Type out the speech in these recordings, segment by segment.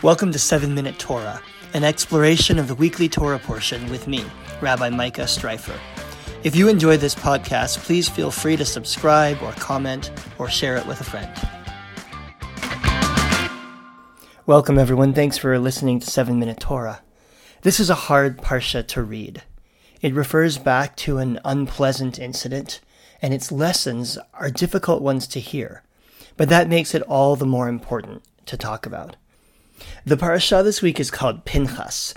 Welcome to 7 Minute Torah, an exploration of the weekly Torah portion with me, Rabbi Micah Streiffer. If you enjoy this podcast, please feel free to subscribe or comment or share it with a friend. Welcome, everyone. Thanks for listening to 7 Minute Torah. This is a hard parsha to read. It refers back to an unpleasant incident, and its lessons are difficult ones to hear, but that makes it all the more important to talk about. The parasha this week is called Pinchas.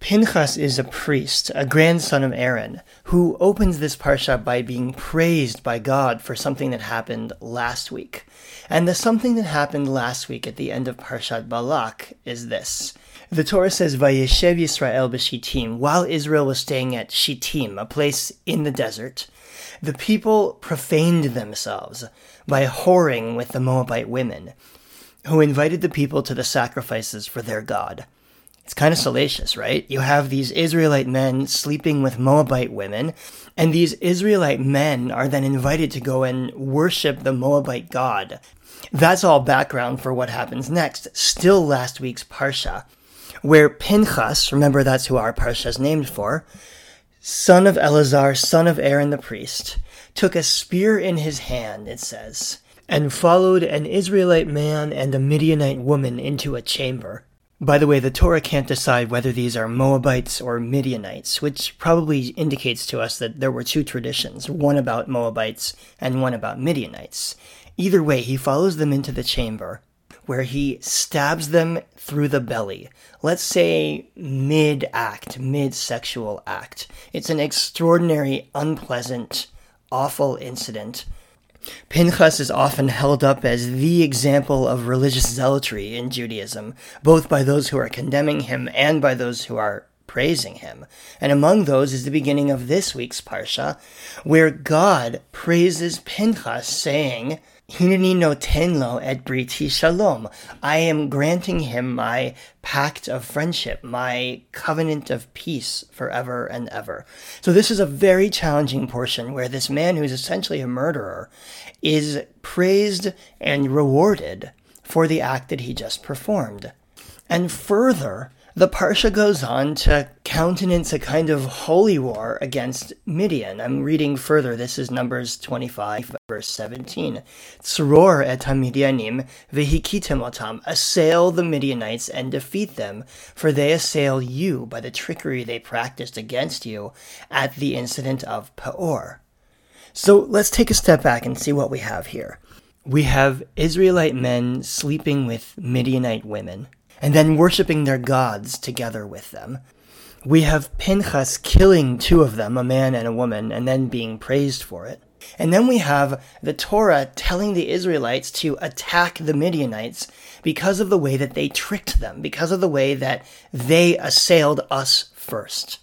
Pinchas is a priest, a grandson of Aaron, who opens this parsha by being praised by God for something that happened last week. And the something that happened last week at the end of Parshat Balak is this. The Torah says, Vayeshev Yisrael b'Shittim, while Israel was staying at Shittim, a place in the desert, the people profaned themselves by whoring with the Moabite women who invited the people to the sacrifices for their God. It's kind of salacious, right? You have these Israelite men sleeping with Moabite women, and these Israelite men are then invited to go and worship the Moabite god. That's all background for what happens next. Still last week's Parsha, where Pinchas, remember that's who our Parsha is named for, son of Eleazar, son of Aaron the priest, took a spear in his hand, it says, and followed an Israelite man and a Midianite woman into a chamber. By the way, the Torah can't decide whether these are Moabites or Midianites, which probably indicates to us that there were two traditions, one about Moabites and one about Midianites. Either way, he follows them into the chamber, where he stabs them through the belly. Let's say mid act, mid sexual act. It's an extraordinary, unpleasant, awful incident Pinchas is often held up as the example of religious zealotry in Judaism, both by those who are condemning him and by those who are praising him. And among those is the beginning of this week's Parsha, where God praises Pinchas, saying, Hineni notenlo et briti shalom. I am granting him my pact of friendship, my covenant of peace forever and ever. So this is a very challenging portion where this man who is essentially a murderer is praised and rewarded for the act that he just performed. And further, the Parsha goes on to countenance a kind of holy war against Midian. I'm reading further. This is Numbers 25, verse 17. Tzror et Midianim vehikitem otam. Assail the Midianites and defeat them, for they assail you by the trickery they practiced against you at the incident of Peor. So let's take a step back and see what we have here. We have Israelite men sleeping with Midianite women and then worshipping their gods together with them. We have Pinchas killing two of them, a man and a woman, and then being praised for it. And then we have the Torah telling the Israelites to attack the Midianites because of the way that they tricked them, because of the way that they assailed us first.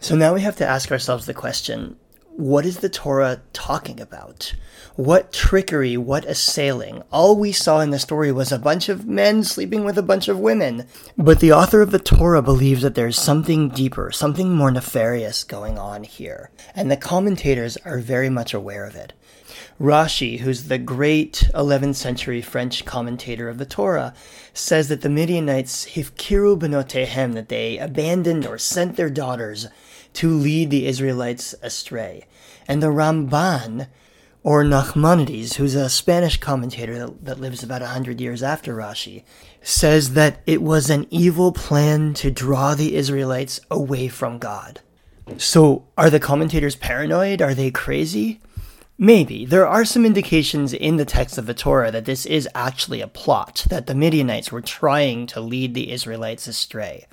So now we have to ask ourselves the question what is the Torah talking about? What trickery, what assailing? All we saw in the story was a bunch of men sleeping with a bunch of women. But the author of the Torah believes that there's something deeper, something more nefarious going on here. And the commentators are very much aware of it. Rashi, who's the great 11th century French commentator of the Torah, says that the Midianites hifkiru benotehem, that they abandoned or sent their daughters to lead the Israelites astray. And the Ramban, or Nachmanides, who's a Spanish commentator that, that lives about a hundred years after Rashi, says that it was an evil plan to draw the Israelites away from God. So, are the commentators paranoid? Are they crazy? Maybe. There are some indications in the text of the Torah that this is actually a plot, that the Midianites were trying to lead the Israelites astray.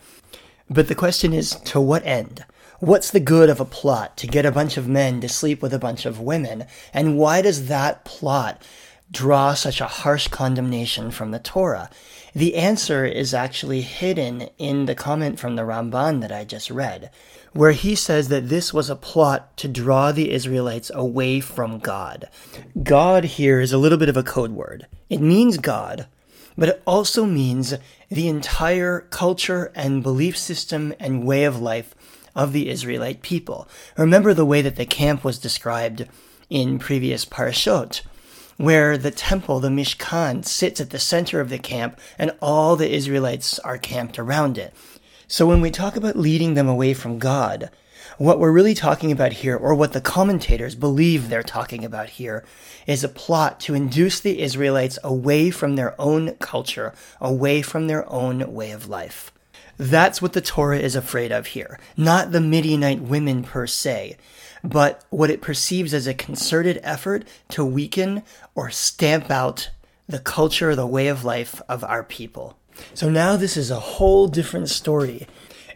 But the question is, to what end? What's the good of a plot to get a bunch of men to sleep with a bunch of women? And why does that plot draw such a harsh condemnation from the Torah? The answer is actually hidden in the comment from the Ramban that I just read, where he says that this was a plot to draw the Israelites away from God. God here is a little bit of a code word. It means God, but it also means the entire culture and belief system and way of life of the Israelite people. Remember the way that the camp was described in previous parashot, where the temple, the Mishkan, sits at the center of the camp and all the Israelites are camped around it. So when we talk about leading them away from God, what we're really talking about here, or what the commentators believe they're talking about here, is a plot to induce the Israelites away from their own culture, away from their own way of life. That's what the Torah is afraid of here, not the Midianite women per se, but what it perceives as a concerted effort to weaken or stamp out the culture, the way of life of our people. So now this is a whole different story.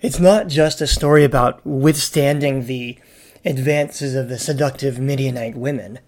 It's not just a story about withstanding the advances of the seductive Midianite women.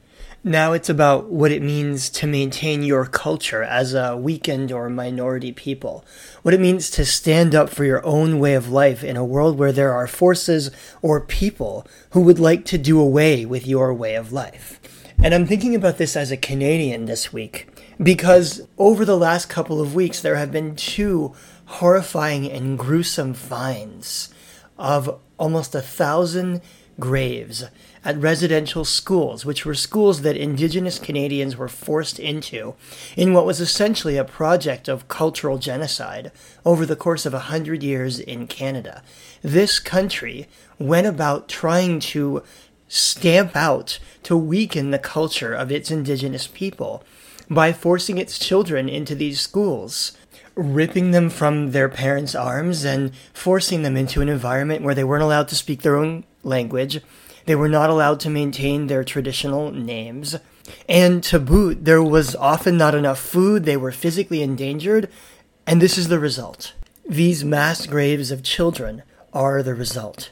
Now it's about what it means to maintain your culture as a weakened or minority people. What it means to stand up for your own way of life in a world where there are forces or people who would like to do away with your way of life. And I'm thinking about this as a Canadian this week because over the last couple of weeks there have been two horrifying and gruesome finds of almost a thousand graves at residential schools, which were schools that Indigenous Canadians were forced into in what was essentially a project of cultural genocide over the course of a hundred years in Canada. This country went about trying to stamp out, to weaken the culture of its Indigenous people by forcing its children into these schools ripping them from their parents' arms and forcing them into an environment where they weren't allowed to speak their own language. They were not allowed to maintain their traditional names. And to boot, there was often not enough food, they were physically endangered, and this is the result. These mass graves of children are the result.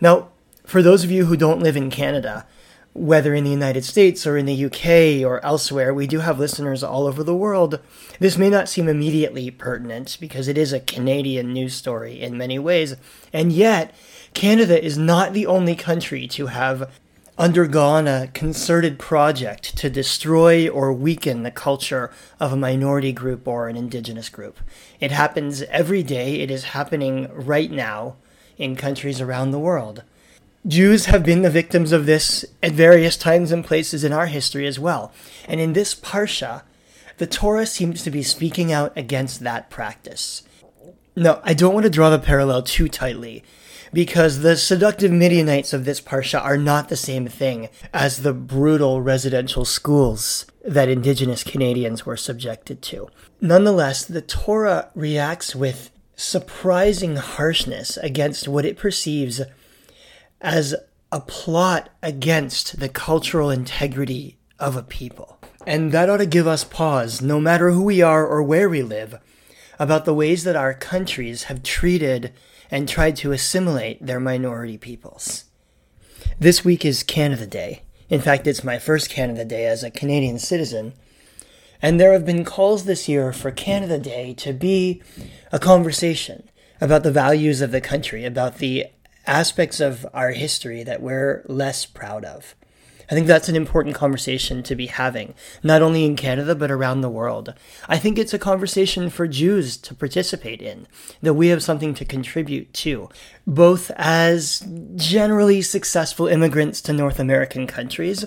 Now, for those of you who don't live in Canada, whether in the United States or in the UK or elsewhere, we do have listeners all over the world. This may not seem immediately pertinent because it is a Canadian news story in many ways, and yet Canada is not the only country to have undergone a concerted project to destroy or weaken the culture of a minority group or an indigenous group. It happens every day, it is happening right now in countries around the world. Jews have been the victims of this at various times and places in our history as well. And in this Parsha, the Torah seems to be speaking out against that practice. No, I don't want to draw the parallel too tightly, because the seductive Midianites of this Parsha are not the same thing as the brutal residential schools that indigenous Canadians were subjected to. Nonetheless, the Torah reacts with surprising harshness against what it perceives as a plot against the cultural integrity of a people. And that ought to give us pause, no matter who we are or where we live, about the ways that our countries have treated and tried to assimilate their minority peoples. This week is Canada Day. In fact, it's my first Canada Day as a Canadian citizen. And there have been calls this year for Canada Day to be a conversation about the values of the country, about the aspects of our history that we're less proud of. I think that's an important conversation to be having, not only in Canada, but around the world. I think it's a conversation for Jews to participate in, that we have something to contribute to, both as generally successful immigrants to North American countries,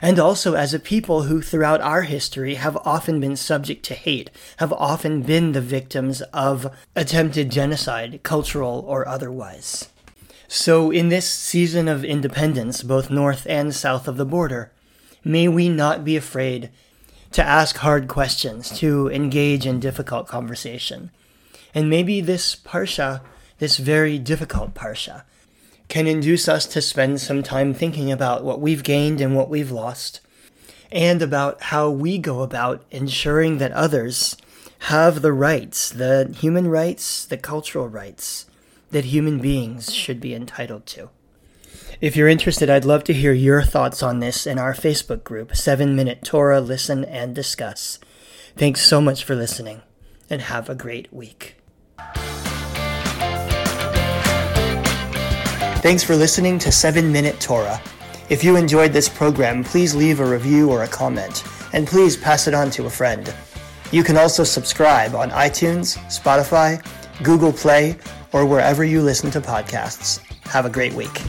and also as a people who throughout our history have often been subject to hate, have often been the victims of attempted genocide, cultural or otherwise. So, in this season of independence, both north and south of the border, may we not be afraid to ask hard questions, to engage in difficult conversation. And maybe this Parsha, this very difficult Parsha, can induce us to spend some time thinking about what we've gained and what we've lost, and about how we go about ensuring that others have the rights, the human rights, the cultural rights, that human beings should be entitled to. If you're interested, I'd love to hear your thoughts on this in our Facebook group, 7 Minute Torah Listen and Discuss. Thanks so much for listening, and have a great week. Thanks for listening to 7 Minute Torah. If you enjoyed this program, please leave a review or a comment, and please pass it on to a friend. You can also subscribe on iTunes, Spotify, Google Play, or wherever you listen to podcasts. Have a great week.